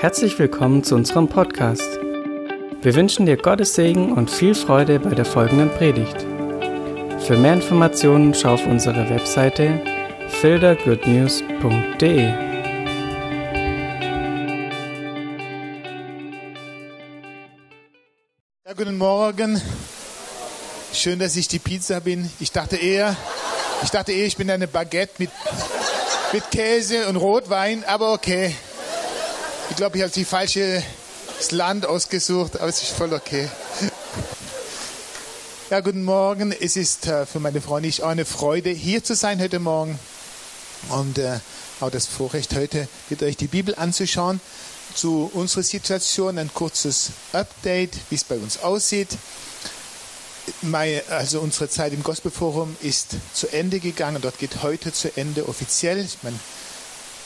Herzlich willkommen zu unserem Podcast. Wir wünschen dir Gottes Segen und viel Freude bei der folgenden Predigt. Für mehr Informationen schau auf unsere Webseite fildergoodnews.de. Ja, guten Morgen. Schön, dass ich die Pizza bin. Ich dachte eher, ich dachte eher, ich bin eine Baguette mit, mit Käse und Rotwein, aber okay. Ich glaube, ich habe die falsche Land ausgesucht, aber es ist voll okay. Ja, guten Morgen. Es ist äh, für meine Freunde auch eine Freude, hier zu sein heute Morgen. Und äh, auch das Vorrecht, heute mit euch die Bibel anzuschauen. Zu unserer Situation ein kurzes Update, wie es bei uns aussieht. Meine, also unsere Zeit im Gospelforum ist zu Ende gegangen. Dort geht heute zu Ende offiziell. Ich meine,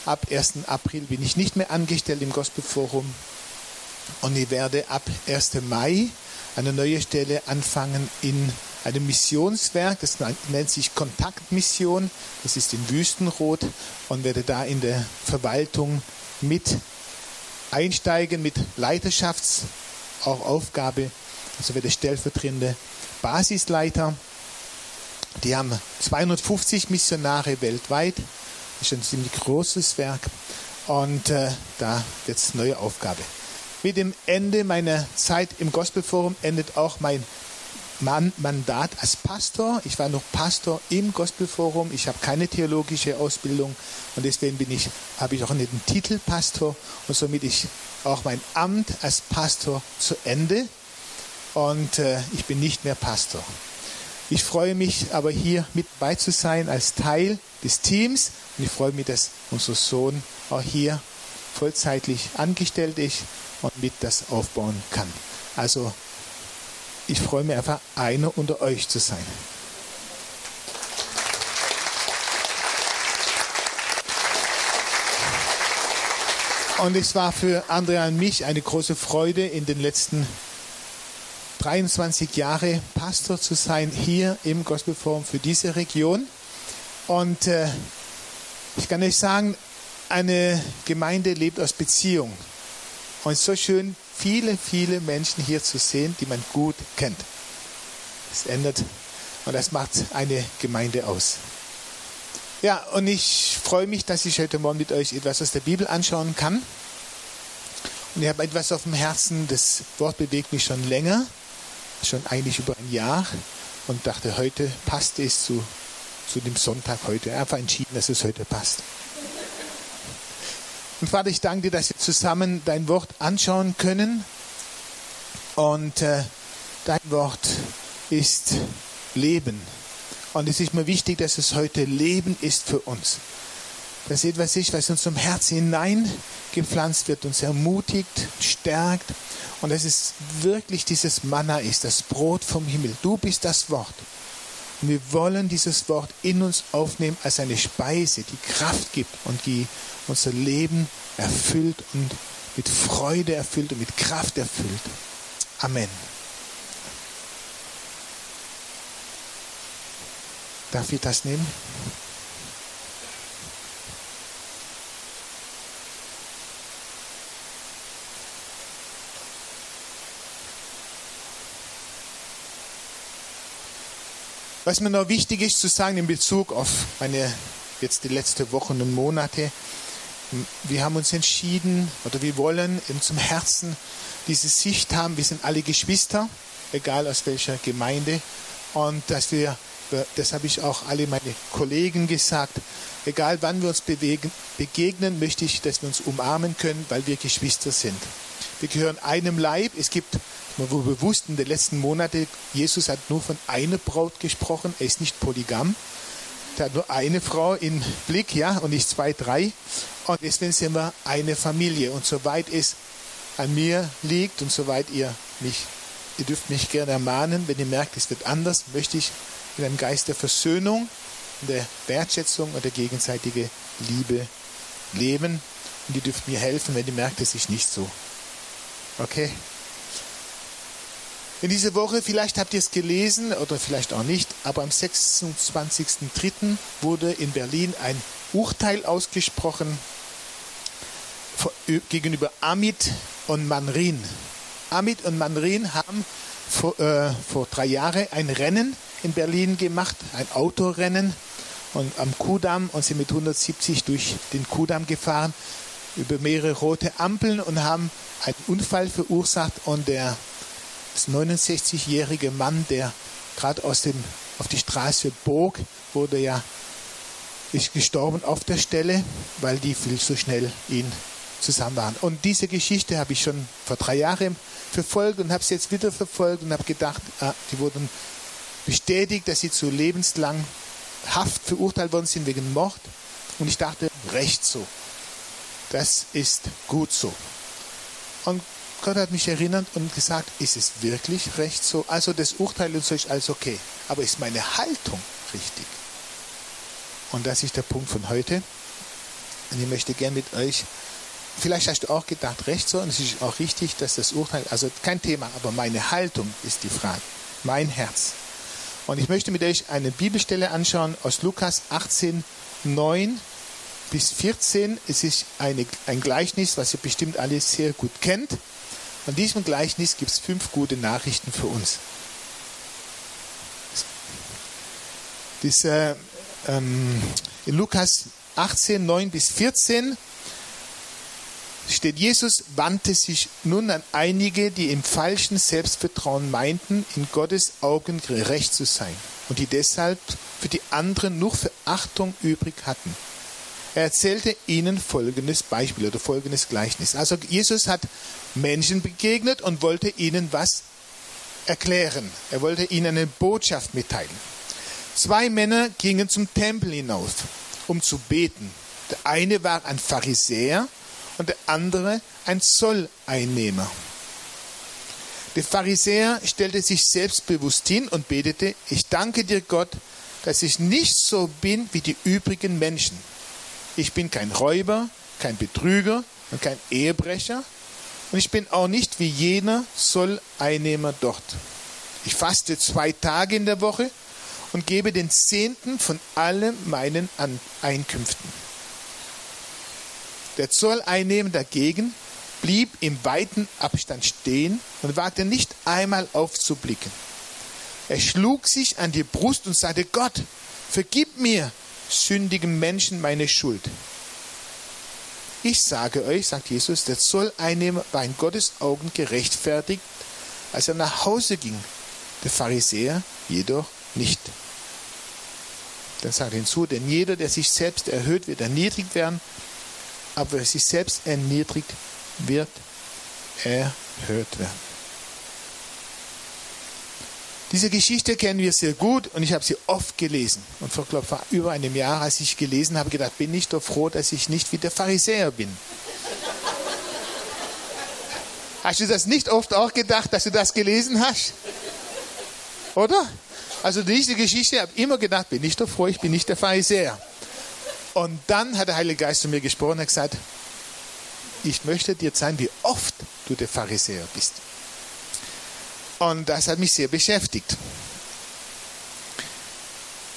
Ab 1. April bin ich nicht mehr angestellt im Gospelforum und ich werde ab 1. Mai eine neue Stelle anfangen in einem Missionswerk, das nennt sich Kontaktmission, das ist in Wüstenrot und werde da in der Verwaltung mit einsteigen, mit Leiterschaftsaufgabe, also werde stellvertretende Basisleiter. Die haben 250 Missionare weltweit ist ein ziemlich großes Werk und äh, da jetzt neue Aufgabe. Mit dem Ende meiner Zeit im Gospelforum endet auch mein Mandat als Pastor. Ich war noch Pastor im Gospelforum. Ich habe keine theologische Ausbildung und deswegen bin ich, habe ich auch nicht den Titel Pastor und somit ich auch mein Amt als Pastor zu Ende und äh, ich bin nicht mehr Pastor. Ich freue mich aber hier mit bei zu sein als Teil des Teams und ich freue mich, dass unser Sohn auch hier vollzeitlich angestellt ist und mit das aufbauen kann. Also ich freue mich einfach, einer unter euch zu sein. Und es war für Andrea und mich eine große Freude, in den letzten 23 Jahren Pastor zu sein hier im Gospelforum für diese Region. Und äh, ich kann euch sagen, eine Gemeinde lebt aus Beziehung. Und es ist so schön, viele, viele Menschen hier zu sehen, die man gut kennt. Das ändert und das macht eine Gemeinde aus. Ja, und ich freue mich, dass ich heute Morgen mit euch etwas aus der Bibel anschauen kann. Und ich habe etwas auf dem Herzen, das Wort bewegt mich schon länger, schon eigentlich über ein Jahr und dachte, heute passt es zu zu dem Sonntag heute. Einfach entschieden, dass es heute passt. Und Vater, ich danke dir, dass wir zusammen dein Wort anschauen können. Und äh, dein Wort ist Leben. Und es ist mir wichtig, dass es heute Leben ist für uns. Dass etwas ist, was in unserem Herzen hineingepflanzt wird, uns ermutigt, stärkt. Und dass es wirklich dieses Manna ist, das Brot vom Himmel. Du bist das Wort. Und wir wollen dieses Wort in uns aufnehmen als eine Speise, die Kraft gibt und die unser Leben erfüllt und mit Freude erfüllt und mit Kraft erfüllt. Amen. Darf ich das nehmen? Was mir noch wichtig ist zu sagen in Bezug auf meine jetzt die letzten Wochen und Monate, wir haben uns entschieden oder wir wollen zum Herzen diese Sicht haben, wir sind alle Geschwister, egal aus welcher Gemeinde und dass wir, das habe ich auch alle meine Kollegen gesagt, egal wann wir uns bewegen, begegnen, möchte ich, dass wir uns umarmen können, weil wir Geschwister sind. Wir gehören einem Leib. Es gibt man wurde bewusst in den letzten Monaten, Jesus hat nur von einer Braut gesprochen, er ist nicht polygam. Er hat nur eine Frau im Blick, ja, und nicht zwei, drei. Und deswegen sind wir eine Familie. Und soweit es an mir liegt und soweit ihr mich, ihr dürft mich gerne ermahnen, wenn ihr merkt, es wird anders, möchte ich in einem Geist der Versöhnung, der Wertschätzung und der gegenseitigen Liebe leben. Und ihr dürft mir helfen, wenn ihr merkt, es ist nicht so. Okay? In dieser Woche, vielleicht habt ihr es gelesen oder vielleicht auch nicht, aber am 26.03. wurde in Berlin ein Urteil ausgesprochen gegenüber Amit und Manrin. Amit und Manrin haben vor, äh, vor drei Jahren ein Rennen in Berlin gemacht, ein Autorennen und am Kudamm und sind mit 170 durch den Kudamm gefahren über mehrere rote Ampeln und haben einen Unfall verursacht und der 69-jährige Mann, der gerade aus dem auf die Straße bog, wurde ja ist gestorben auf der Stelle, weil die viel zu schnell ihn zusammen waren. Und diese Geschichte habe ich schon vor drei Jahren verfolgt und habe sie jetzt wieder verfolgt und habe gedacht, ah, die wurden bestätigt, dass sie zu lebenslang Haft verurteilt worden sind wegen Mord. Und ich dachte, recht so. Das ist gut so. Und Gott hat mich erinnert und gesagt, ist es wirklich recht so? Also das Urteil ist euch als okay. Aber ist meine Haltung richtig? Und das ist der Punkt von heute. Und ich möchte gerne mit euch, vielleicht hast du auch gedacht, recht so, und es ist auch richtig, dass das Urteil, also kein Thema, aber meine Haltung ist die Frage. Mein Herz. Und ich möchte mit euch eine Bibelstelle anschauen aus Lukas 18, 9 bis 14. Es ist eine, ein Gleichnis, was ihr bestimmt alle sehr gut kennt. An diesem Gleichnis gibt es fünf gute Nachrichten für uns. Diese, ähm, in Lukas 18, 9 bis 14 steht, Jesus wandte sich nun an einige, die im falschen Selbstvertrauen meinten, in Gottes Augen gerecht zu sein und die deshalb für die anderen nur Verachtung übrig hatten. Er erzählte ihnen folgendes Beispiel oder folgendes Gleichnis. Also Jesus hat Menschen begegnet und wollte ihnen was erklären. Er wollte ihnen eine Botschaft mitteilen. Zwei Männer gingen zum Tempel hinauf, um zu beten. Der eine war ein Pharisäer und der andere ein Zolleinnehmer. Der Pharisäer stellte sich selbstbewusst hin und betete, ich danke dir Gott, dass ich nicht so bin wie die übrigen Menschen. Ich bin kein Räuber, kein Betrüger und kein Ehebrecher und ich bin auch nicht wie jener Zolleinnehmer dort. Ich faste zwei Tage in der Woche und gebe den Zehnten von allen meinen Einkünften. Der Zolleinnehmer dagegen blieb im weiten Abstand stehen und wagte nicht einmal aufzublicken. Er schlug sich an die Brust und sagte, Gott, vergib mir, sündigen Menschen, meine Schuld. Ich sage euch, sagt Jesus, der Zolleinnehmer war in Gottes Augen gerechtfertigt, als er nach Hause ging, der Pharisäer jedoch nicht. Dann sagt er hinzu, denn jeder, der sich selbst erhöht, wird erniedrigt werden, aber wer sich selbst erniedrigt, wird erhöht werden. Diese Geschichte kennen wir sehr gut und ich habe sie oft gelesen. Und vor, glaub, vor über einem Jahr, als ich gelesen habe, gedacht, bin ich doch froh, dass ich nicht wie der Pharisäer bin. Hast du das nicht oft auch gedacht, dass du das gelesen hast? Oder? Also diese Geschichte habe ich immer gedacht, bin ich doch froh, ich bin nicht der Pharisäer. Und dann hat der Heilige Geist zu mir gesprochen und gesagt, ich möchte dir zeigen, wie oft du der Pharisäer bist. Und das hat mich sehr beschäftigt.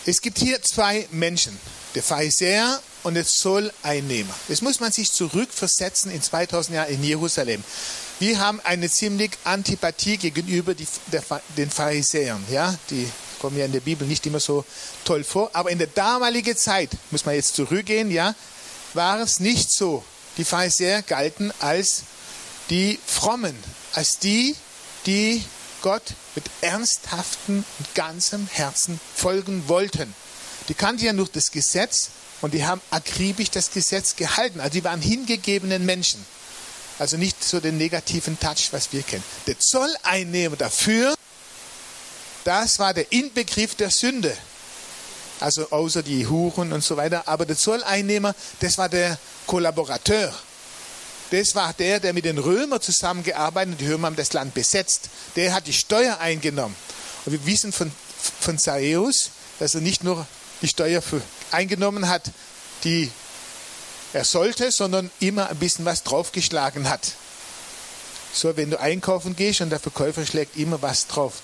Es gibt hier zwei Menschen, der Pharisäer und der Zolleinnehmer. Jetzt muss man sich zurückversetzen in 2000 Jahren in Jerusalem. Wir haben eine ziemlich Antipathie gegenüber die, der, den Pharisäern. Ja? Die kommen ja in der Bibel nicht immer so toll vor. Aber in der damaligen Zeit, muss man jetzt zurückgehen, ja, war es nicht so. Die Pharisäer galten als die Frommen, als die, die Gott mit ernsthaftem und ganzem Herzen folgen wollten. Die kannten ja nur das Gesetz und die haben akribisch das Gesetz gehalten. Also die waren hingegebenen Menschen. Also nicht so den negativen Touch, was wir kennen. Der Zolleinnehmer dafür, das war der Inbegriff der Sünde. Also außer die Huren und so weiter. Aber der Zolleinnehmer, das war der Kollaborateur. Das war der, der mit den Römern zusammengearbeitet hat. Die Römer haben das Land besetzt. Der hat die Steuer eingenommen. Und wir wissen von, von Zaeus, dass er nicht nur die Steuer für, eingenommen hat, die er sollte, sondern immer ein bisschen was draufgeschlagen hat. So, wenn du einkaufen gehst und der Verkäufer schlägt immer was drauf.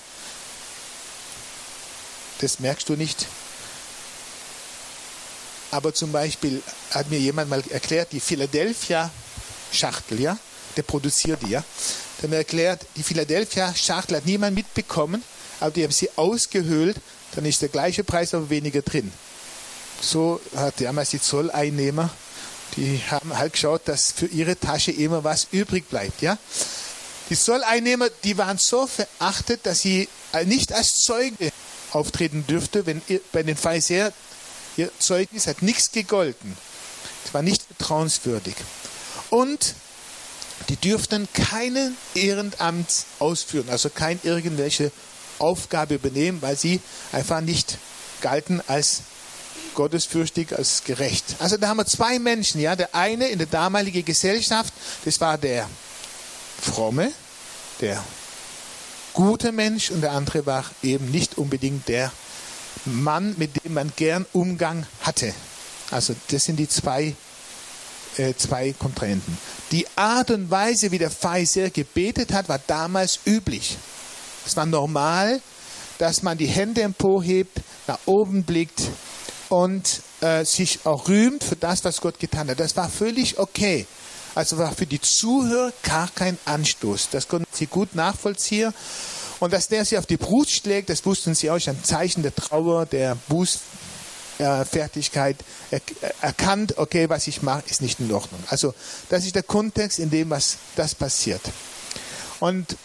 Das merkst du nicht. Aber zum Beispiel hat mir jemand mal erklärt, die Philadelphia Schachtel, ja? Der produziert die, ja? Dann erklärt, die Philadelphia Schachtel hat niemand mitbekommen, aber die haben sie ausgehöhlt, dann ist der gleiche Preis, aber weniger drin. So hat damals die Zolleinnehmer, die haben halt geschaut, dass für ihre Tasche immer was übrig bleibt, ja? Die Zolleinnehmer, die waren so verachtet, dass sie nicht als Zeuge auftreten dürfte, wenn bei den Pharisäern ihr Zeugnis hat nichts gegolten. Es war nicht vertrauenswürdig. Und die dürften keinen Ehrenamt ausführen, also keine irgendwelche Aufgabe übernehmen, weil sie einfach nicht galten als gottesfürchtig, als gerecht. Also da haben wir zwei Menschen, ja. Der eine in der damaligen Gesellschaft, das war der fromme, der gute Mensch und der andere war eben nicht unbedingt der Mann, mit dem man gern Umgang hatte. Also das sind die zwei, äh, zwei Kontrahenten. Die Art und Weise, wie der Pharisäer gebetet hat, war damals üblich. Es war normal, dass man die Hände emporhebt, nach oben blickt und äh, sich auch rühmt für das, was Gott getan hat. Das war völlig okay. Also war für die Zuhörer gar kein Anstoß. Das konnten sie gut nachvollziehen. Und dass der sie auf die Brust schlägt, das wussten sie auch, ein Zeichen der Trauer, der Bußfertigkeit. Er, erkannt, okay, was ich mache, ist nicht in Ordnung. Also das ist der Kontext, in dem was das passiert. Und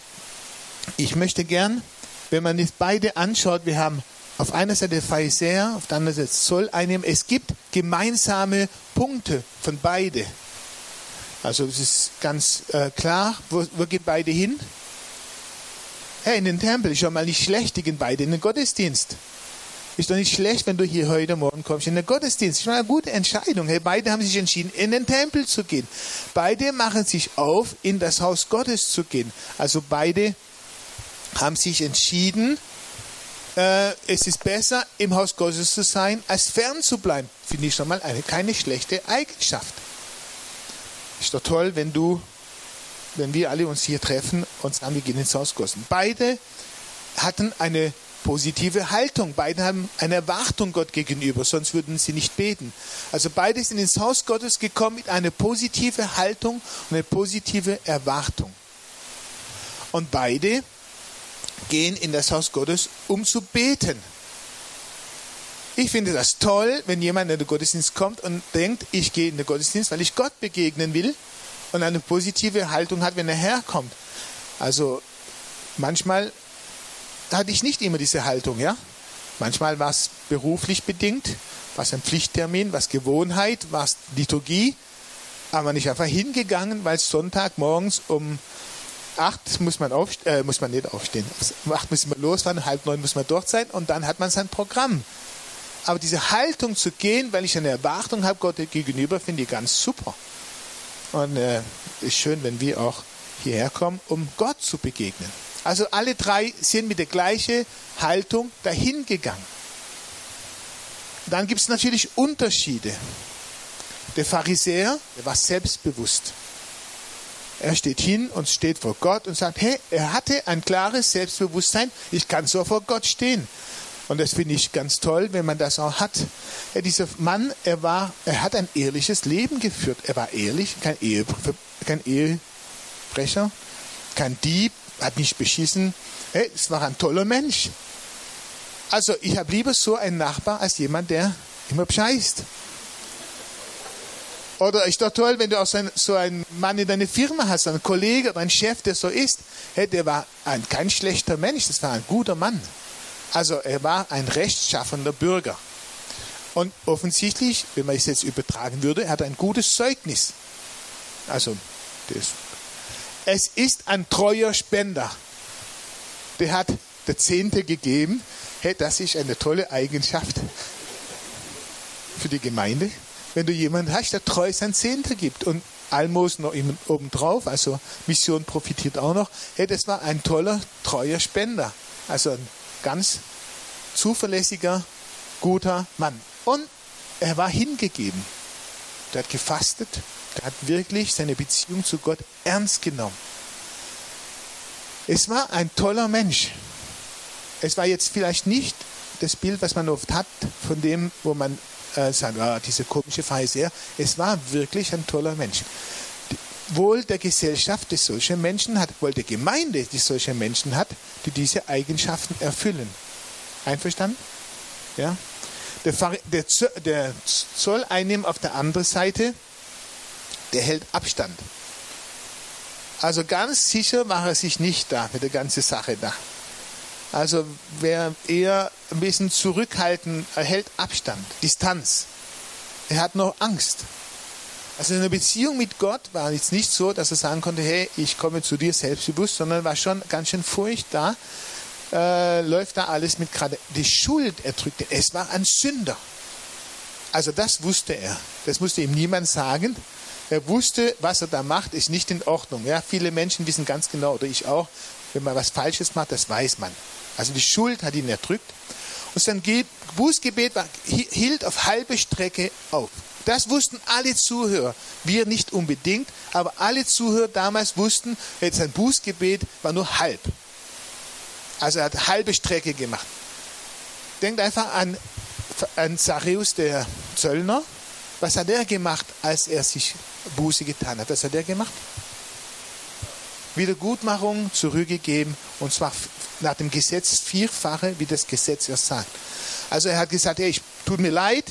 ich möchte gern, wenn man jetzt beide anschaut, wir haben auf einer Seite Pharisäer, auf der anderen Seite Zoll einnehmen. Es gibt gemeinsame Punkte von beide. Also es ist ganz äh, klar, wo, wo gehen beide hin? Hey, in den Tempel, schon mal nicht schlecht, die gehen beide in den Gottesdienst. Ist doch nicht schlecht, wenn du hier heute Morgen kommst in den Gottesdienst. Ist schon eine gute Entscheidung. Hey, beide haben sich entschieden, in den Tempel zu gehen. Beide machen sich auf, in das Haus Gottes zu gehen. Also beide haben sich entschieden, äh, es ist besser, im Haus Gottes zu sein, als fern zu bleiben. Finde ich schon mal eine, keine schlechte Eigenschaft. Ist doch toll, wenn du, wenn wir alle uns hier treffen und sagen, wir gehen ins Haus Gottes. Beide hatten eine positive Haltung. Beide haben eine Erwartung Gott gegenüber, sonst würden sie nicht beten. Also beide sind ins Haus Gottes gekommen mit einer positiven Haltung und einer positiven Erwartung. Und beide gehen in das Haus Gottes, um zu beten. Ich finde das toll, wenn jemand in den Gottesdienst kommt und denkt, ich gehe in den Gottesdienst, weil ich Gott begegnen will und eine positive Haltung hat, wenn er herkommt. Also manchmal hatte ich nicht immer diese Haltung, ja. Manchmal war es beruflich bedingt, war es ein Pflichttermin, war es Gewohnheit, war es Liturgie, aber nicht einfach hingegangen, weil es Sonntag morgens um acht muss man, äh, muss man nicht aufstehen. Um acht muss man losfahren, halb neun muss man dort sein und dann hat man sein Programm. Aber diese Haltung zu gehen, weil ich eine Erwartung habe Gott gegenüber, finde ich ganz super. Und äh, ist schön, wenn wir auch hierher kommen, um Gott zu begegnen. Also alle drei sind mit der gleichen Haltung dahin gegangen. Dann gibt es natürlich Unterschiede. Der Pharisäer, der war selbstbewusst. Er steht hin und steht vor Gott und sagt, hey, er hatte ein klares Selbstbewusstsein, ich kann so vor Gott stehen. Und das finde ich ganz toll, wenn man das auch hat. Ja, dieser Mann, er war, er hat ein ehrliches Leben geführt. Er war ehrlich, kein, Ehe, kein Ehebrecher, kein Dieb, hat nicht beschissen. Hey, es war ein toller Mensch. Also ich habe lieber so einen Nachbar als jemand, der immer bescheißt. Oder ist doch toll, wenn du auch so einen Mann in deiner Firma hast, einen Kollegen oder einen Chef, der so ist. Hey, der war ein, kein schlechter Mensch, das war ein guter Mann. Also er war ein rechtschaffender Bürger. Und offensichtlich, wenn man es jetzt übertragen würde, er hat ein gutes Zeugnis. Also, das. Es ist ein treuer Spender. Der hat der Zehnte gegeben. Hey, das ist eine tolle Eigenschaft für die Gemeinde wenn du jemanden hast, der treu sein Zehnter gibt und Almosen noch obendrauf, also Mission profitiert auch noch. Hey, das war ein toller, treuer Spender. Also ein ganz zuverlässiger, guter Mann. Und er war hingegeben. Der hat gefastet, der hat wirklich seine Beziehung zu Gott ernst genommen. Es war ein toller Mensch. Es war jetzt vielleicht nicht das Bild, was man oft hat, von dem, wo man äh, sagen, ah, diese komische Pharisäer. Es war wirklich ein toller Mensch. wohl der Gesellschaft, die solche Menschen hat, wohl der Gemeinde, die solche Menschen hat, die diese Eigenschaften erfüllen. Einverstanden? Ja? Der, der, der Zolleinnehmer auf der anderen Seite, der hält Abstand. Also ganz sicher macht er sich nicht da mit der ganzen Sache da. Also wer eher ein bisschen zurückhalten, er hält Abstand, Distanz. Er hat noch Angst. Also in einer Beziehung mit Gott war es nicht so, dass er sagen konnte, hey, ich komme zu dir selbstbewusst, sondern war schon ganz schön Furcht da. Äh, läuft da alles mit gerade die Schuld erdrückte. Es war ein Sünder. Also das wusste er. Das musste ihm niemand sagen. Er wusste, was er da macht, ist nicht in Ordnung. Ja, viele Menschen wissen ganz genau, oder ich auch, wenn man was Falsches macht, das weiß man. Also die Schuld hat ihn erdrückt. Und sein Bußgebet war, hielt auf halbe Strecke auf. Das wussten alle Zuhörer. Wir nicht unbedingt, aber alle Zuhörer damals wussten, sein Bußgebet war nur halb. Also er hat halbe Strecke gemacht. Denkt einfach an, an Zachäus, der Zöllner. Was hat er gemacht, als er sich Buße getan hat? Was hat er gemacht? Wiedergutmachung zurückgegeben und zwar nach dem Gesetz vierfache, wie das Gesetz es sagt. Also er hat gesagt, hey, ich tut mir leid,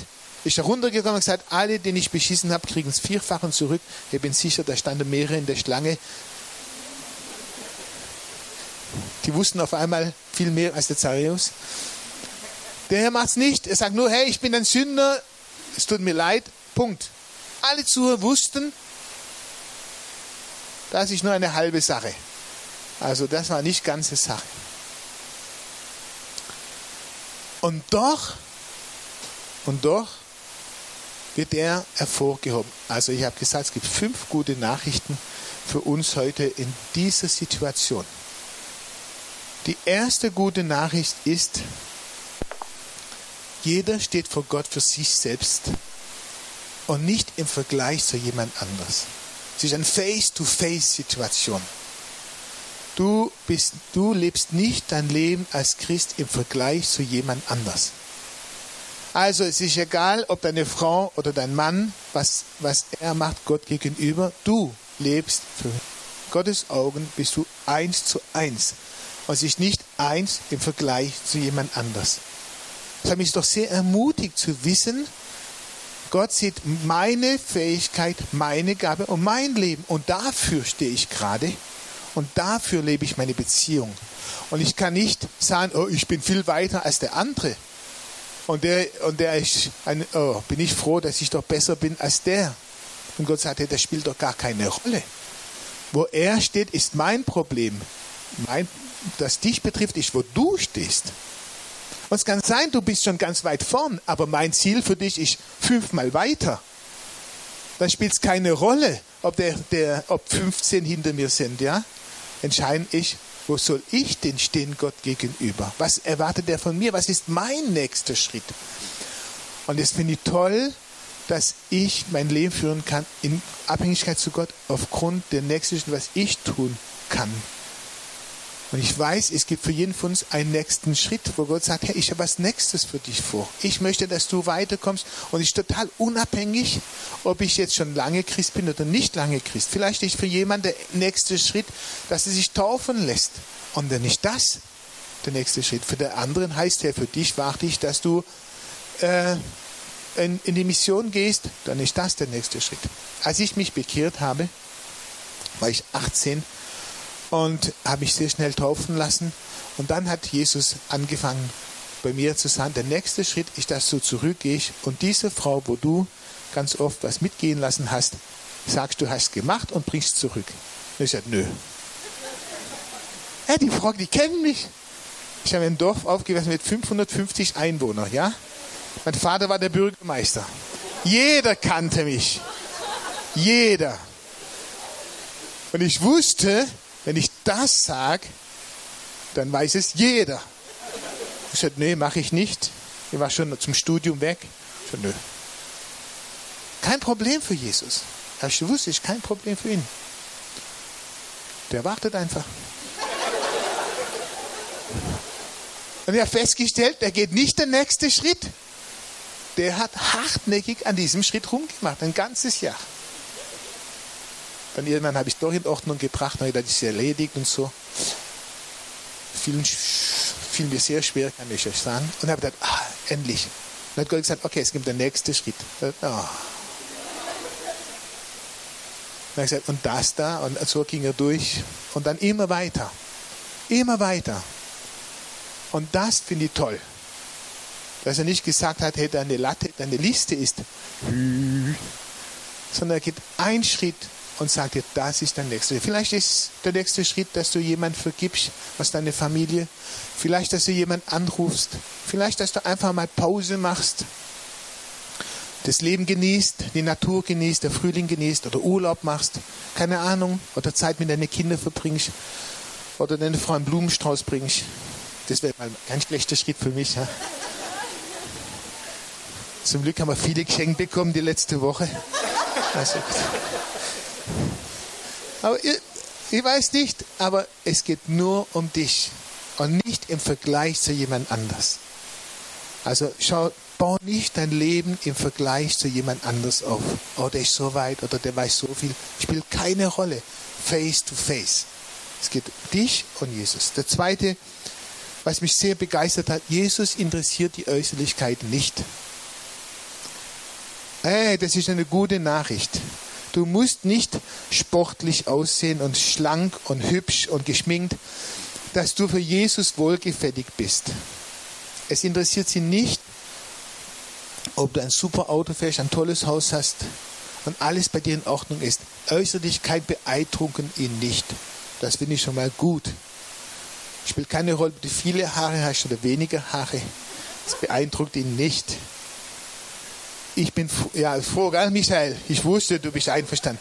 ist heruntergekommen und gesagt, alle, die ich beschissen habe, kriegen es vierfachen zurück. Ich bin sicher, da standen mehrere in der Schlange. Die wussten auf einmal viel mehr als der Zarius. Der Herr macht es nicht. Er sagt nur, hey, ich bin ein Sünder, es tut mir leid. Punkt. Alle Zuhörer wussten, das ist nur eine halbe Sache. Also das war nicht ganze Sache. Und doch, und doch wird er hervorgehoben. Also ich habe gesagt, es gibt fünf gute Nachrichten für uns heute in dieser Situation. Die erste gute Nachricht ist, jeder steht vor Gott für sich selbst und nicht im Vergleich zu jemand anders. Es ist eine Face-to-Face-Situation. Du, bist, du lebst nicht dein Leben als Christ im Vergleich zu jemand anders. Also es ist egal, ob deine Frau oder dein Mann, was, was er macht Gott gegenüber, du lebst für Gottes Augen, bist du eins zu eins. Und es ist nicht eins im Vergleich zu jemand anders. Das hat mich doch sehr ermutigt zu wissen, Gott sieht meine Fähigkeit, meine Gabe und mein Leben. Und dafür stehe ich gerade. Und dafür lebe ich meine Beziehung. Und ich kann nicht sagen, oh, ich bin viel weiter als der andere. Und der, und der ist ein, oh, bin ich froh, dass ich doch besser bin als der. Und Gott sagt, das spielt doch gar keine Rolle. Wo er steht, ist mein Problem. Mein, das dich betrifft, ist, wo du stehst. Und es kann sein, du bist schon ganz weit vorn, aber mein Ziel für dich ist fünfmal weiter. Dann spielt es keine Rolle, ob, der, der, ob 15 hinter mir sind. Ja? Entscheidend ist, wo soll ich denn stehen Gott gegenüber? Was erwartet er von mir? Was ist mein nächster Schritt? Und das finde ich toll, dass ich mein Leben führen kann in Abhängigkeit zu Gott aufgrund der nächsten, was ich tun kann. Und ich weiß, es gibt für jeden von uns einen nächsten Schritt, wo Gott sagt, hey, ich habe was Nächstes für dich vor. Ich möchte, dass du weiterkommst. Und ich total unabhängig, ob ich jetzt schon lange Christ bin oder nicht lange Christ. Vielleicht ist für jemanden der nächste Schritt, dass er sich taufen lässt. Und dann nicht das der nächste Schritt. Für den anderen heißt er, für dich warte ich, dass du äh, in, in die Mission gehst. Dann ist das der nächste Schritt. Als ich mich bekehrt habe, war ich 18 und habe mich sehr schnell taufen lassen. Und dann hat Jesus angefangen, bei mir zu sagen, der nächste Schritt ist, dass du zurückgehst und diese Frau, wo du ganz oft was mitgehen lassen hast, sagst, du hast gemacht und bringst zurück. Und ich sagte, nö. Ja, die Frau, die kennen mich. Ich habe ein Dorf aufgewachsen mit 550 Einwohnern, ja? Mein Vater war der Bürgermeister. Jeder kannte mich. Jeder. Und ich wusste, wenn ich das sage, dann weiß es jeder. Ich sagte, nee, mache ich nicht. Ich war schon zum Studium weg. Ich sagte, nö. Kein Problem für Jesus. Aber ich wusste, ist kein Problem für ihn. Der wartet einfach. Und ich habe festgestellt, der geht nicht den nächsten Schritt. Der hat hartnäckig an diesem Schritt rumgemacht, ein ganzes Jahr. Dann irgendwann habe ich doch in Ordnung gebracht, dann ist erledigt und so. Fiel, fiel mir sehr schwer, kann ich euch sagen. Und habe gedacht, ah, endlich. Dann hat Gott gesagt, okay, es gibt den nächsten Schritt. Oh. Dann gesagt, und das da, und so ging er durch. Und dann immer weiter. Immer weiter. Und das finde ich toll. Dass er nicht gesagt hat, hey, deine Latte, deine Liste ist, sondern er geht einen Schritt und sagt dir, das ist der nächste. Vielleicht ist der nächste Schritt, dass du jemand vergibst aus deiner Familie. Vielleicht, dass du jemand anrufst. Vielleicht, dass du einfach mal Pause machst. Das Leben genießt, die Natur genießt, der Frühling genießt oder Urlaub machst. Keine Ahnung. Oder Zeit mit deinen Kindern verbringst. Oder deine Frau einen Blumenstrauß bringst. Das wäre mal ein ganz schlechter Schritt für mich. Ja? Zum Glück haben wir viele geschenkt bekommen die letzte Woche. Also, aber ich, ich weiß nicht, aber es geht nur um dich und nicht im Vergleich zu jemand anders. Also schau, bau nicht dein Leben im Vergleich zu jemand anders auf. Oh, der ist so weit oder der weiß so viel. Spielt keine Rolle. Face to face. Es geht um dich und Jesus. Der zweite, was mich sehr begeistert hat, Jesus interessiert die Äußerlichkeit nicht. Hey, das ist eine gute Nachricht. Du musst nicht sportlich aussehen und schlank und hübsch und geschminkt, dass du für Jesus wohlgefällig bist. Es interessiert sie nicht, ob du ein super Auto fährst, ein tolles Haus hast und alles bei dir in Ordnung ist. Äußerlichkeit beeindrucken ihn nicht. Das finde ich schon mal gut. Spielt keine Rolle, ob du viele Haare hast oder weniger Haare. Das beeindruckt ihn nicht. Ich bin ja, froh, gell, Michael? Ich wusste, du bist einverstanden.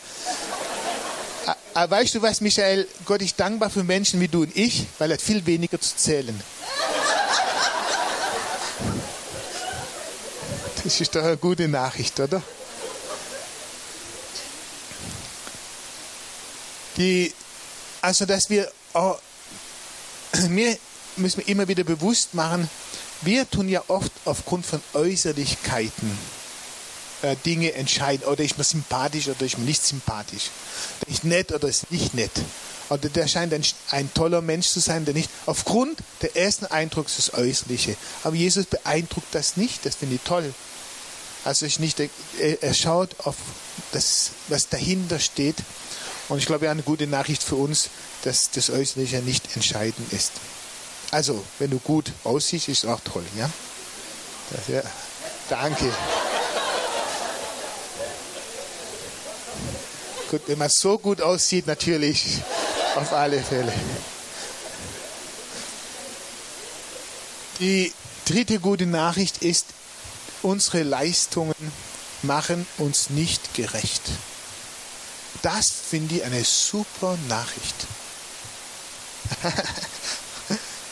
Aber weißt du was, Michael? Gott ist dankbar für Menschen wie du und ich, weil er hat viel weniger zu zählen. Das ist doch eine gute Nachricht, oder? Die, also, dass wir, auch, mir müssen wir immer wieder bewusst machen, wir tun ja oft aufgrund von Äußerlichkeiten äh, Dinge entscheiden. Oder ist mir sympathisch oder ist mir nicht sympathisch. Ist nett oder ist nicht nett. Oder der scheint ein, ein toller Mensch zu sein, der nicht. Aufgrund der ersten Eindrucks das Äußerliche. Aber Jesus beeindruckt das nicht. Das finde ich toll. Also ich nicht, er schaut auf das, was dahinter steht. Und ich glaube, eine gute Nachricht für uns, dass das Äußerliche nicht entscheidend ist. Also, wenn du gut aussiehst, ist auch toll, ja? Das, ja. Danke. Gut, wenn man so gut aussieht, natürlich, auf alle Fälle. Die dritte gute Nachricht ist, unsere Leistungen machen uns nicht gerecht. Das finde ich eine super Nachricht.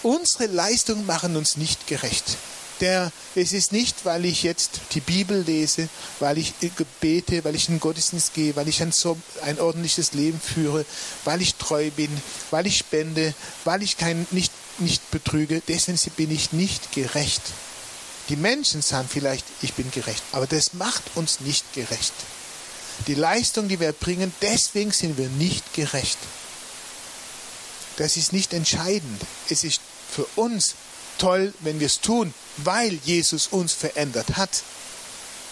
unsere Leistungen machen uns nicht gerecht der, es ist nicht, weil ich jetzt die Bibel lese, weil ich bete, weil ich in den Gottesdienst gehe, weil ich ein, so, ein ordentliches Leben führe, weil ich treu bin, weil ich spende, weil ich kein, nicht, nicht betrüge, deswegen bin ich nicht gerecht. Die Menschen sagen vielleicht, ich bin gerecht, aber das macht uns nicht gerecht. Die Leistung, die wir bringen, deswegen sind wir nicht gerecht. Das ist nicht entscheidend. Es ist für uns toll, wenn wir es tun, weil Jesus uns verändert hat,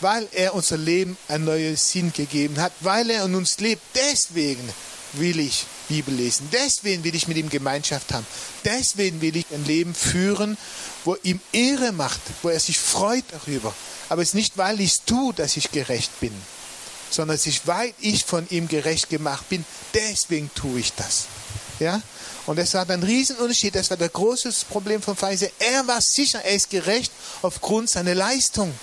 weil er unser Leben ein neues Sinn gegeben hat, weil er in uns lebt. Deswegen will ich Bibel lesen. Deswegen will ich mit ihm Gemeinschaft haben. Deswegen will ich ein Leben führen, wo ihm Ehre macht, wo er sich freut darüber. Aber es ist nicht, weil ich es tue, dass ich gerecht bin, sondern es ist, weil ich von ihm gerecht gemacht bin. Deswegen tue ich das. Ja? Und das war ein Riesenunterschied. Das war das große Problem von Pharisäer. Er war sicher, er ist gerecht aufgrund seiner Leistung.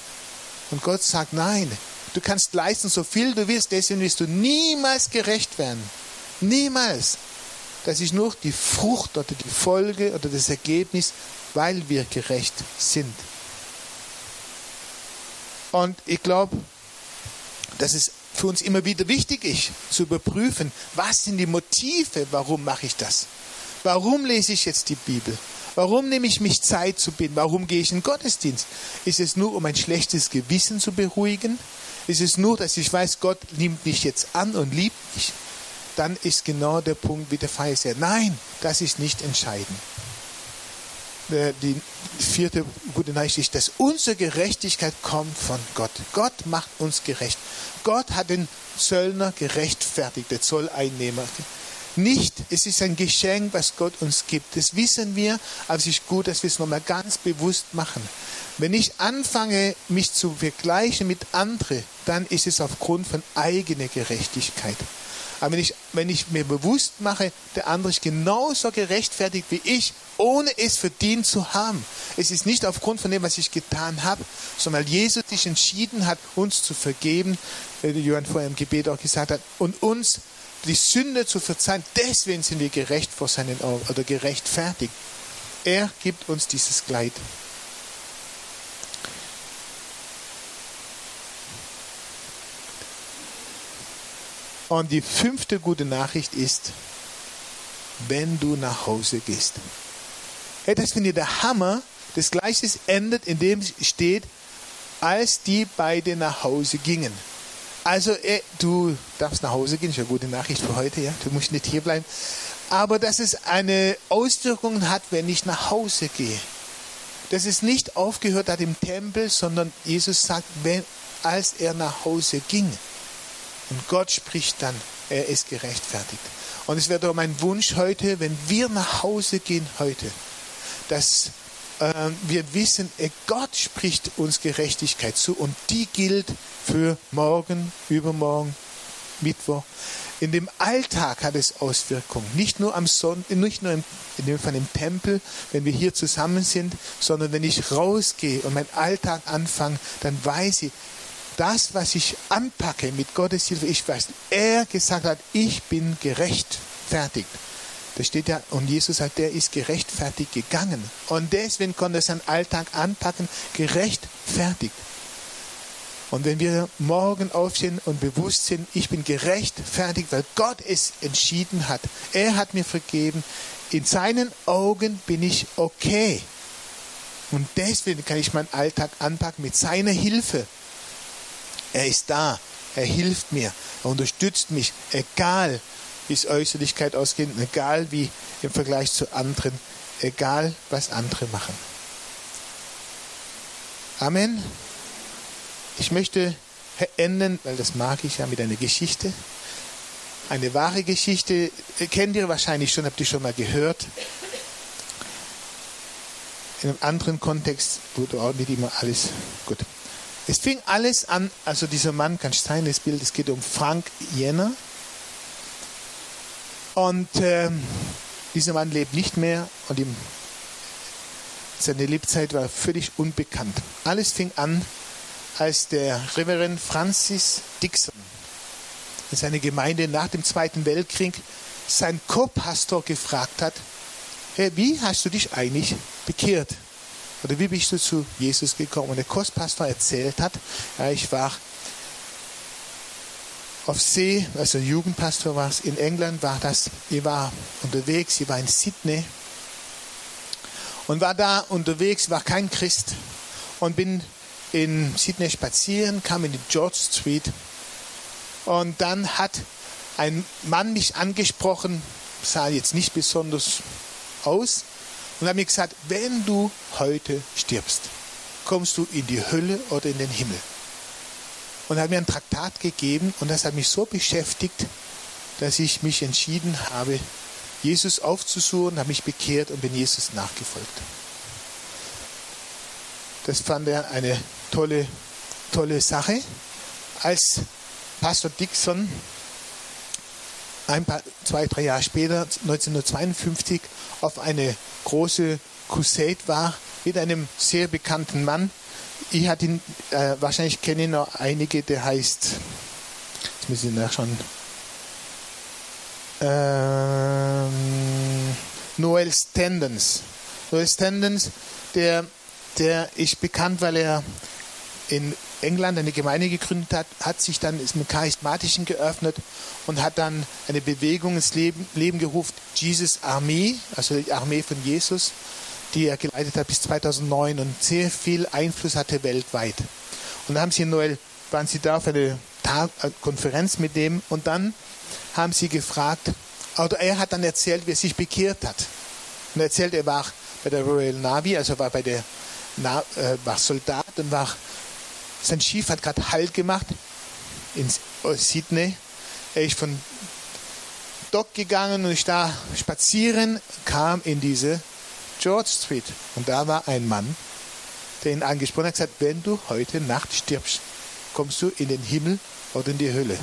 Und Gott sagt, nein, du kannst leisten, so viel du willst, deswegen wirst du niemals gerecht werden. Niemals. Das ist nur die Frucht oder die Folge oder das Ergebnis, weil wir gerecht sind. Und ich glaube, dass es für uns immer wieder wichtig ist, zu überprüfen, was sind die Motive, warum mache ich das? Warum lese ich jetzt die Bibel? Warum nehme ich mich Zeit zu beten? Warum gehe ich in den Gottesdienst? Ist es nur, um ein schlechtes Gewissen zu beruhigen? Ist es nur, dass ich weiß, Gott nimmt mich jetzt an und liebt mich? dann ist genau der Punkt wie der Pharisäer. Nein, das ist nicht entscheidend. Äh, die vierte gute Nachricht ist, dass unsere Gerechtigkeit kommt von Gott. Gott macht uns gerecht. Gott hat den Zöllner gerechtfertigt, der Zolleinnehmer. Nicht, es ist ein Geschenk, was Gott uns gibt. Das wissen wir, aber es ist gut, dass wir es nochmal ganz bewusst machen. Wenn ich anfange, mich zu vergleichen mit anderen, dann ist es aufgrund von eigener Gerechtigkeit. Aber wenn ich, wenn ich mir bewusst mache, der andere ist genauso gerechtfertigt wie ich, ohne es verdient zu haben. Es ist nicht aufgrund von dem, was ich getan habe, sondern weil Jesus sich entschieden hat, uns zu vergeben, wie Johann vorher im Gebet auch gesagt hat, und uns die Sünde zu verzeihen. Deswegen sind wir gerecht vor seinen Augen oder gerechtfertigt. Er gibt uns dieses Kleid. Und die fünfte gute Nachricht ist, wenn du nach Hause gehst. Hey, das finde ich der Hammer. Das Gleiche endet, indem es steht, als die beiden nach Hause gingen. Also, eh, du darfst nach Hause gehen, ist eine gute Nachricht für heute, ja. Du musst nicht hier bleiben. Aber dass es eine Auswirkung hat, wenn ich nach Hause gehe. Dass es nicht aufgehört hat im Tempel, sondern Jesus sagt, wenn, als er nach Hause ging. Und Gott spricht dann, er ist gerechtfertigt. Und es wäre doch mein Wunsch heute, wenn wir nach Hause gehen heute, dass äh, wir wissen, Gott spricht uns Gerechtigkeit zu und die gilt für morgen, übermorgen, Mittwoch. In dem Alltag hat es Auswirkungen. Nicht nur am Sonntag, nicht nur im, in dem Fall im Tempel, wenn wir hier zusammen sind, sondern wenn ich rausgehe und meinen Alltag anfange, dann weiß ich, das, was ich anpacke mit Gottes Hilfe, ich weiß, er gesagt hat, ich bin gerechtfertigt. Da steht ja, und Jesus sagt, der ist gerechtfertigt gegangen. Und deswegen konnte er seinen Alltag anpacken, gerechtfertigt. Und wenn wir morgen aufstehen und bewusst sind, ich bin gerechtfertigt, weil Gott es entschieden hat, er hat mir vergeben, in seinen Augen bin ich okay. Und deswegen kann ich meinen Alltag anpacken mit seiner Hilfe. Er ist da. Er hilft mir. Er unterstützt mich. Egal, wie es Äußerlichkeit ausgeht, egal wie im Vergleich zu anderen, egal was andere machen. Amen. Ich möchte enden, weil das mag ich ja, mit einer Geschichte. Eine wahre Geschichte kennt ihr wahrscheinlich schon, habt ihr schon mal gehört. In einem anderen Kontext, wo du auch immer alles gut. Es fing alles an, also dieser Mann, du das Bild, es geht um Frank Jenner. Und ähm, dieser Mann lebt nicht mehr und ihm, seine Lebzeit war völlig unbekannt. Alles fing an, als der Reverend Francis Dixon in seiner Gemeinde nach dem Zweiten Weltkrieg seinen Co-Pastor gefragt hat, hey, wie hast du dich eigentlich bekehrt? Oder wie bist du zu Jesus gekommen? Und der Kostpastor erzählt hat, ja, ich war auf See, also Jugendpastor war es, in England war das, ich war unterwegs, ich war in Sydney und war da unterwegs, war kein Christ und bin in Sydney spazieren, kam in die George Street und dann hat ein Mann mich angesprochen, sah jetzt nicht besonders aus, und hat mir gesagt, wenn du heute stirbst, kommst du in die Hölle oder in den Himmel. Und er hat mir ein Traktat gegeben und das hat mich so beschäftigt, dass ich mich entschieden habe, Jesus aufzusuchen, habe mich bekehrt und bin Jesus nachgefolgt. Das fand er eine tolle, tolle Sache. Als Pastor Dixon ein paar, zwei, drei Jahre später, 1952, auf eine große Crusade war mit einem sehr bekannten Mann. Ich hatte ihn, äh, wahrscheinlich kennen noch einige, der heißt, jetzt muss ich nachschauen, ähm, Noel Stendens. Noel Stendens, der, der ist bekannt, weil er in England eine Gemeinde gegründet hat, hat sich dann ist mit Charismatischen geöffnet und hat dann eine Bewegung ins Leben, Leben gerufen, Jesus Armee, also die Armee von Jesus, die er geleitet hat bis 2009 und sehr viel Einfluss hatte weltweit. Und dann haben sie Noel, waren sie da auf eine äh, Konferenz mit dem und dann haben sie gefragt, oder er hat dann erzählt, wie er sich bekehrt hat. Und er erzählt, er war bei der Royal Navy, also war bei der äh, war Soldat und war sein Schiff hat gerade Halt gemacht in Sydney. Er ist von Dock gegangen und ist da spazieren, kam in diese George Street. Und da war ein Mann, der ihn angesprochen hat, gesagt, wenn du heute Nacht stirbst, kommst du in den Himmel oder in die Hölle.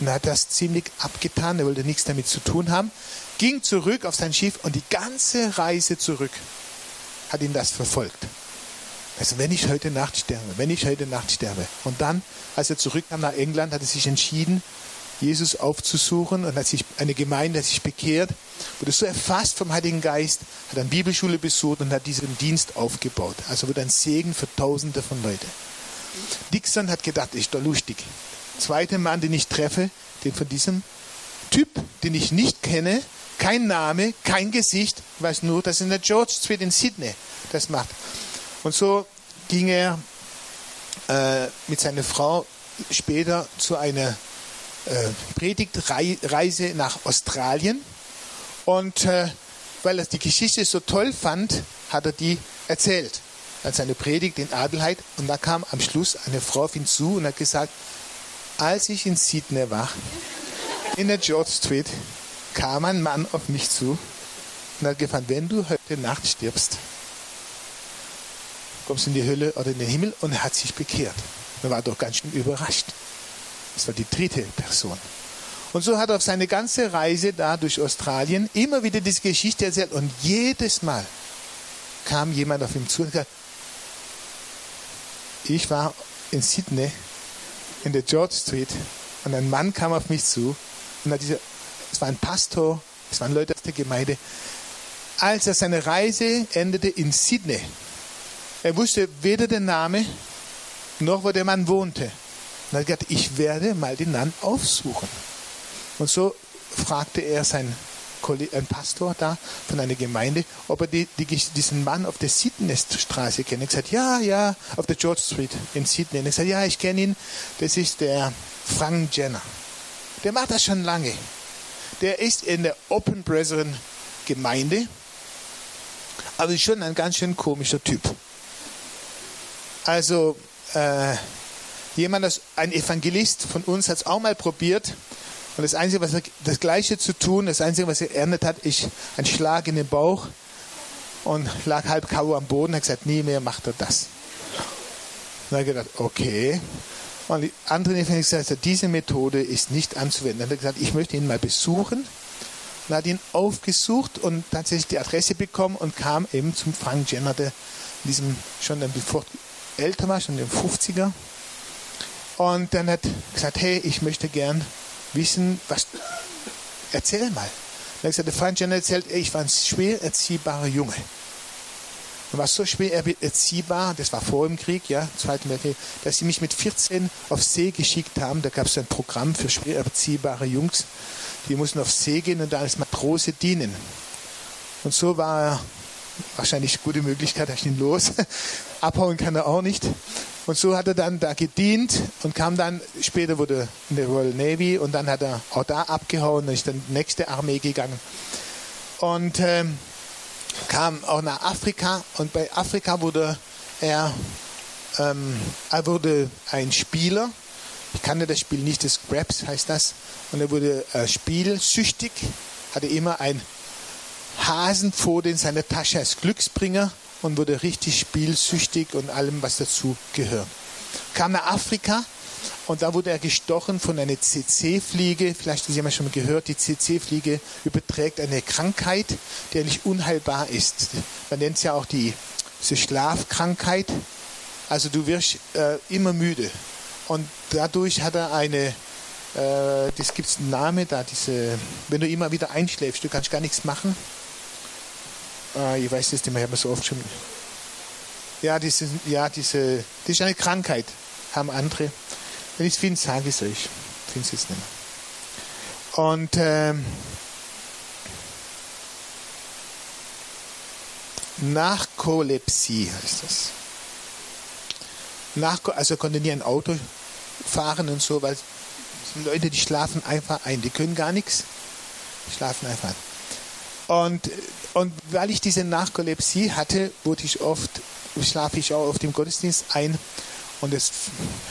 Und er hat das ziemlich abgetan, er wollte nichts damit zu tun haben, ging zurück auf sein Schiff und die ganze Reise zurück hat ihn das verfolgt. Also wenn ich heute Nacht sterbe, wenn ich heute Nacht sterbe. Und dann, als er zurückkam nach England, hat er sich entschieden, Jesus aufzusuchen und hat sich eine Gemeinde hat sich bekehrt, wurde so erfasst vom Heiligen Geist, hat eine Bibelschule besucht und hat diesen Dienst aufgebaut. Also wurde ein Segen für Tausende von Leuten. Dixon hat gedacht, ist doch lustig. Zweiter Mann, den ich treffe, den von diesem Typ, den ich nicht kenne, kein Name, kein Gesicht, weiß nur, dass in der George Street in Sydney das macht. Und so ging er äh, mit seiner Frau später zu einer äh, Predigtreise nach Australien. Und äh, weil er die Geschichte so toll fand, hat er die erzählt. Als seine Predigt in Adelheid. Und da kam am Schluss eine Frau auf ihn zu und hat gesagt, als ich in Sydney war, in der George Street, kam ein Mann auf mich zu und hat gefragt, wenn du heute Nacht stirbst, kommst in die Hölle oder in den Himmel und er hat sich bekehrt. Er war doch ganz schön überrascht. Das war die dritte Person. Und so hat er auf seine ganze Reise da durch Australien immer wieder diese Geschichte erzählt. Und jedes Mal kam jemand auf ihn zu und gesagt, ich war in Sydney in der George Street und ein Mann kam auf mich zu und hat diese, es war ein Pastor, es waren Leute aus der Gemeinde. Als er seine Reise endete in Sydney, er wusste weder den Namen noch wo der Mann wohnte. Und er hat gesagt, ich werde mal den Mann aufsuchen. Und so fragte er seinen ein Pastor da von einer Gemeinde, ob er die, die, diesen Mann auf der Sydney-Straße kennt. Er gesagt, ja, ja, auf der George Street in Sydney. Und er hat gesagt, ja, ich kenne ihn. Das ist der Frank Jenner. Der macht das schon lange. Der ist in der Open Brethren Gemeinde, aber ist schon ein ganz schön komischer Typ. Also, äh, jemand, ein Evangelist von uns hat es auch mal probiert. Und das Einzige, was er, das Gleiche zu tun, das Einzige, was er erntet hat, ist ein Schlag in den Bauch und lag halb K.O. am Boden. Er hat gesagt, nie mehr macht er das. Und er hat gedacht, okay. Und die anderen Evangelisten haben gesagt, diese Methode ist nicht anzuwenden. Dann hat er gesagt, ich möchte ihn mal besuchen. Und hat ihn aufgesucht und tatsächlich die Adresse bekommen und kam eben zum Frank Jenner, der in diesem schon ein älter war, schon in den 50er. Und dann hat gesagt, hey, ich möchte gern wissen, was, erzähl mal. Dann hat gesagt, der Frank Jenner erzählt, ich war ein schwer erziehbarer Junge. Und war so schwer erziehbar, das war vor dem Krieg, ja, Zweiten Weltkrieg, dass sie mich mit 14 auf See geschickt haben. Da gab es ein Programm für schwer erziehbare Jungs. Die mussten auf See gehen und da als Matrose dienen. Und so war er wahrscheinlich gute Möglichkeit, da ich ihn los. Abhauen kann er auch nicht. Und so hat er dann da gedient und kam dann, später wurde in der Royal Navy und dann hat er auch da abgehauen und ist dann in die nächste Armee gegangen. Und ähm, kam auch nach Afrika und bei Afrika wurde er, ähm, er wurde ein Spieler. Ich kannte das Spiel nicht, das Grabs heißt das. Und er wurde äh, spielsüchtig, hatte immer ein Hasenpfote in seiner Tasche als Glücksbringer und wurde richtig spielsüchtig und allem, was dazu gehört. Kam nach Afrika und da wurde er gestochen von einer CC-Fliege. Vielleicht haben Sie schon mal gehört, die CC-Fliege überträgt eine Krankheit, die eigentlich unheilbar ist. Man nennt es ja auch die, diese Schlafkrankheit. Also du wirst äh, immer müde. Und dadurch hat er eine, äh, das gibt es einen Namen da, diese, wenn du immer wieder einschläfst, du kannst gar nichts machen. Ah, ich weiß das nicht mehr, ich habe so oft schon. Ja, diese, ja, diese, das ist eine Krankheit, haben andere. Wenn ich es finde, sage ich es euch. Finde es jetzt nicht mehr. Und ähm, Narkolepsie heißt das. Nach, also konnte nie ein Auto fahren und so, weil Leute, die schlafen einfach ein. Die können gar nichts. Die schlafen einfach ein. Und, und weil ich diese Narkolepsie hatte, wurde ich oft, schlafe ich auch auf dem Gottesdienst ein. Und das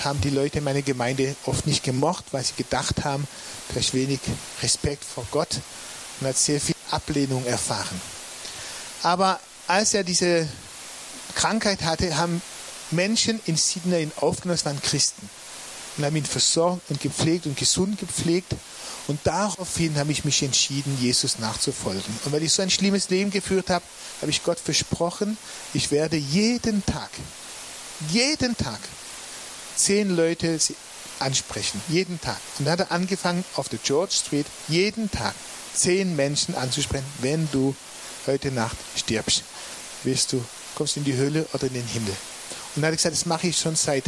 haben die Leute in meiner Gemeinde oft nicht gemocht, weil sie gedacht haben, ist wenig Respekt vor Gott und hat sehr viel Ablehnung erfahren. Aber als er diese Krankheit hatte, haben Menschen in Sydney ihn aufgenommen, waren Christen. Und haben ihn versorgt und gepflegt und gesund gepflegt. Und daraufhin habe ich mich entschieden, Jesus nachzufolgen. Und weil ich so ein schlimmes Leben geführt habe, habe ich Gott versprochen, ich werde jeden Tag, jeden Tag zehn Leute ansprechen. Jeden Tag. Und dann hat er angefangen, auf der George Street jeden Tag zehn Menschen anzusprechen. Wenn du heute Nacht stirbst, wirst du, kommst in die Hölle oder in den Himmel. Und dann hat er gesagt, das mache ich schon seit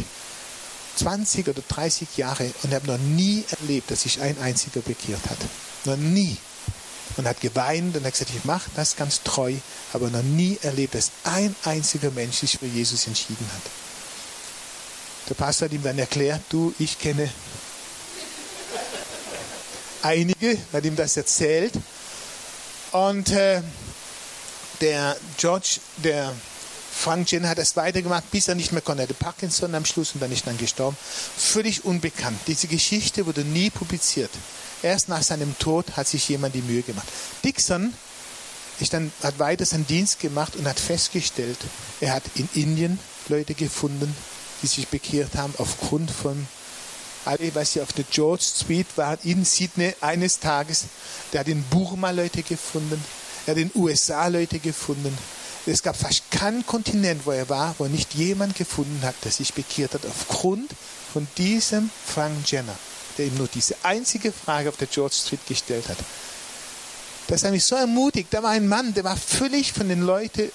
20 oder 30 Jahren und habe noch nie erlebt, dass sich ein einziger bekehrt hat. Noch nie. Und hat geweint und hat gesagt, ich mache das ganz treu, aber noch nie erlebt, dass ein einziger Mensch sich für Jesus entschieden hat. Der Pastor hat ihm dann erklärt, du, ich kenne einige, hat ihm das erzählt. Und äh, der George, der Frank Jenner hat das weitergemacht, bis er nicht mehr konnte. Er hatte Parkinson am Schluss und dann ist dann gestorben. Völlig unbekannt. Diese Geschichte wurde nie publiziert. Erst nach seinem Tod hat sich jemand die Mühe gemacht. Dixon dann, hat weiter seinen Dienst gemacht und hat festgestellt, er hat in Indien Leute gefunden, die sich bekehrt haben aufgrund von alle, was sie auf der George Street waren in Sydney eines Tages. Der hat in Burma Leute gefunden, er hat in USA Leute gefunden. Es gab fast keinen Kontinent, wo er war, wo nicht jemand gefunden hat, der sich bekehrt hat, aufgrund von diesem Frank Jenner, der ihm nur diese einzige Frage auf der George Street gestellt hat. Das hat mich so ermutigt. Da war ein Mann, der war völlig von den Leuten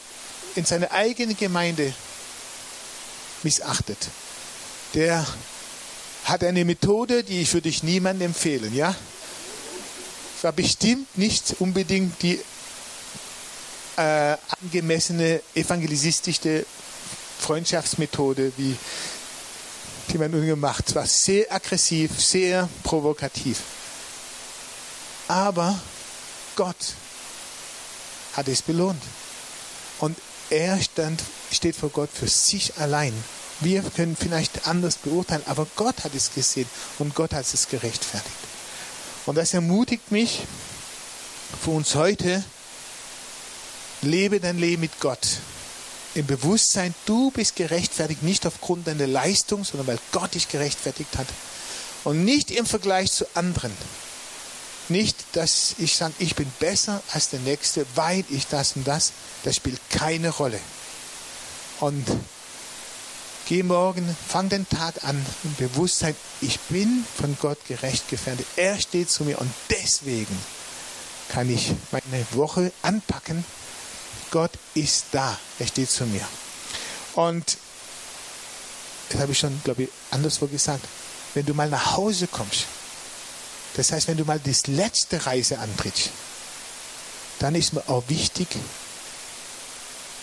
in seiner eigenen Gemeinde missachtet. Der hat eine Methode, die ich würde ich niemandem empfehlen, ja? Es war bestimmt nicht unbedingt die äh, angemessene evangelistische Freundschaftsmethode, wie die man nun gemacht. War sehr aggressiv, sehr provokativ. Aber Gott hat es belohnt. Und er stand, steht vor Gott für sich allein. Wir können vielleicht anders beurteilen, aber Gott hat es gesehen und Gott hat es gerechtfertigt. Und das ermutigt mich für uns heute, lebe dein Leben mit Gott. Im Bewusstsein, du bist gerechtfertigt, nicht aufgrund deiner Leistung, sondern weil Gott dich gerechtfertigt hat. Und nicht im Vergleich zu anderen. Nicht, dass ich sage, ich bin besser als der Nächste, weil ich das und das. Das spielt keine Rolle. Und geh morgen, fang den Tag an im Bewusstsein, ich bin von Gott gerecht gefährdet. Er steht zu mir und deswegen kann ich meine Woche anpacken Gott ist da. Er steht zu mir. Und das habe ich schon, glaube ich, anderswo gesagt. Wenn du mal nach Hause kommst, das heißt, wenn du mal die letzte Reise antrittst, dann ist mir auch wichtig,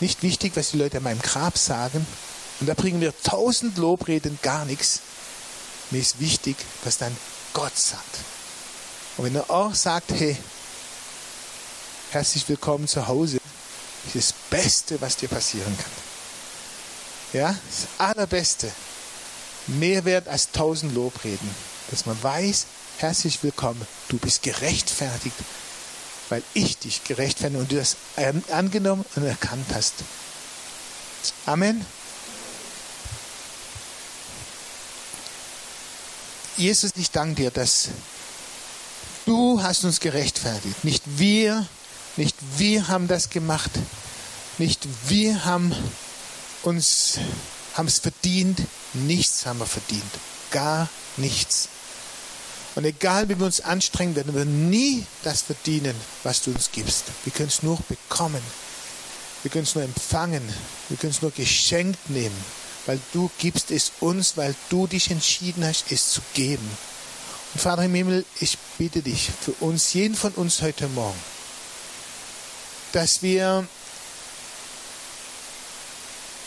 nicht wichtig, was die Leute an meinem Grab sagen. Und da bringen wir tausend Lobreden gar nichts. Mir ist wichtig, was dann Gott sagt. Und wenn er auch sagt, hey, herzlich willkommen zu Hause, das Beste, was dir passieren kann. Ja, das Allerbeste. Mehr wert als tausend Lobreden. Dass man weiß, herzlich willkommen, du bist gerechtfertigt, weil ich dich gerechtfertigt und du das angenommen und erkannt hast. Amen. Jesus, ich danke dir, dass du hast uns gerechtfertigt. Nicht wir, nicht wir haben das gemacht. Nicht wir haben uns haben es verdient. Nichts haben wir verdient. Gar nichts. Und egal wie wir uns anstrengen, werden wir nie das verdienen, was du uns gibst. Wir können es nur bekommen. Wir können es nur empfangen. Wir können es nur geschenkt nehmen, weil du gibst es uns, weil du dich entschieden hast, es zu geben. Und Vater im Himmel, ich bitte dich für uns, jeden von uns heute Morgen, dass wir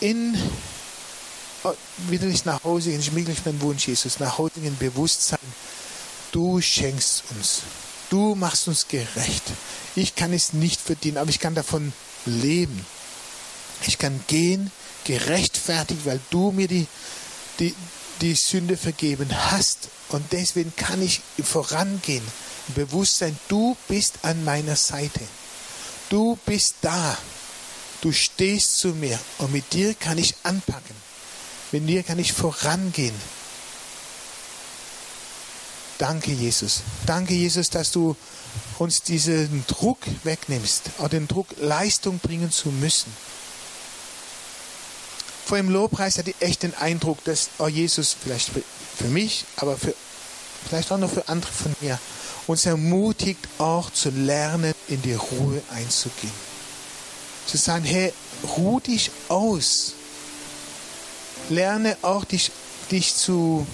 in oh, wieder nicht nach Hause gehen, ich wirklich mein Wunsch, Jesus, nach Hause gehen, Bewusstsein, du schenkst uns. Du machst uns gerecht. Ich kann es nicht verdienen, aber ich kann davon leben. Ich kann gehen, gerechtfertigt, weil du mir die, die, die Sünde vergeben hast. Und deswegen kann ich vorangehen. Bewusstsein, du bist an meiner Seite. Du bist da. Du stehst zu mir. Und mit dir kann ich anpacken. Mit dir kann ich vorangehen. Danke, Jesus. Danke, Jesus, dass du uns diesen Druck wegnimmst, auch den Druck, Leistung bringen zu müssen. Vor dem Lobpreis hatte ich echt den Eindruck, dass oh Jesus, vielleicht für mich, aber für, vielleicht auch noch für andere von mir, uns ermutigt, auch zu lernen, in die Ruhe einzugehen. Zu sagen, hey, ruh dich aus. Lerne auch dich, dich zu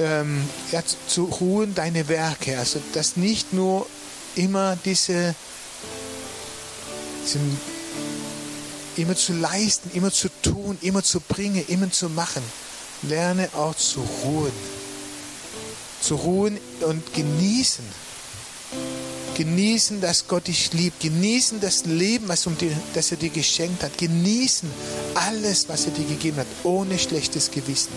ähm, ja, zu ruhen deine Werke. Also dass nicht nur immer diese, diesen, immer zu leisten, immer zu tun, immer zu bringen, immer zu machen. Lerne auch zu ruhen. Zu ruhen und genießen. Genießen, dass Gott dich liebt. Genießen das Leben, was um dir, das er dir geschenkt hat. Genießen alles, was er dir gegeben hat, ohne schlechtes Gewissen.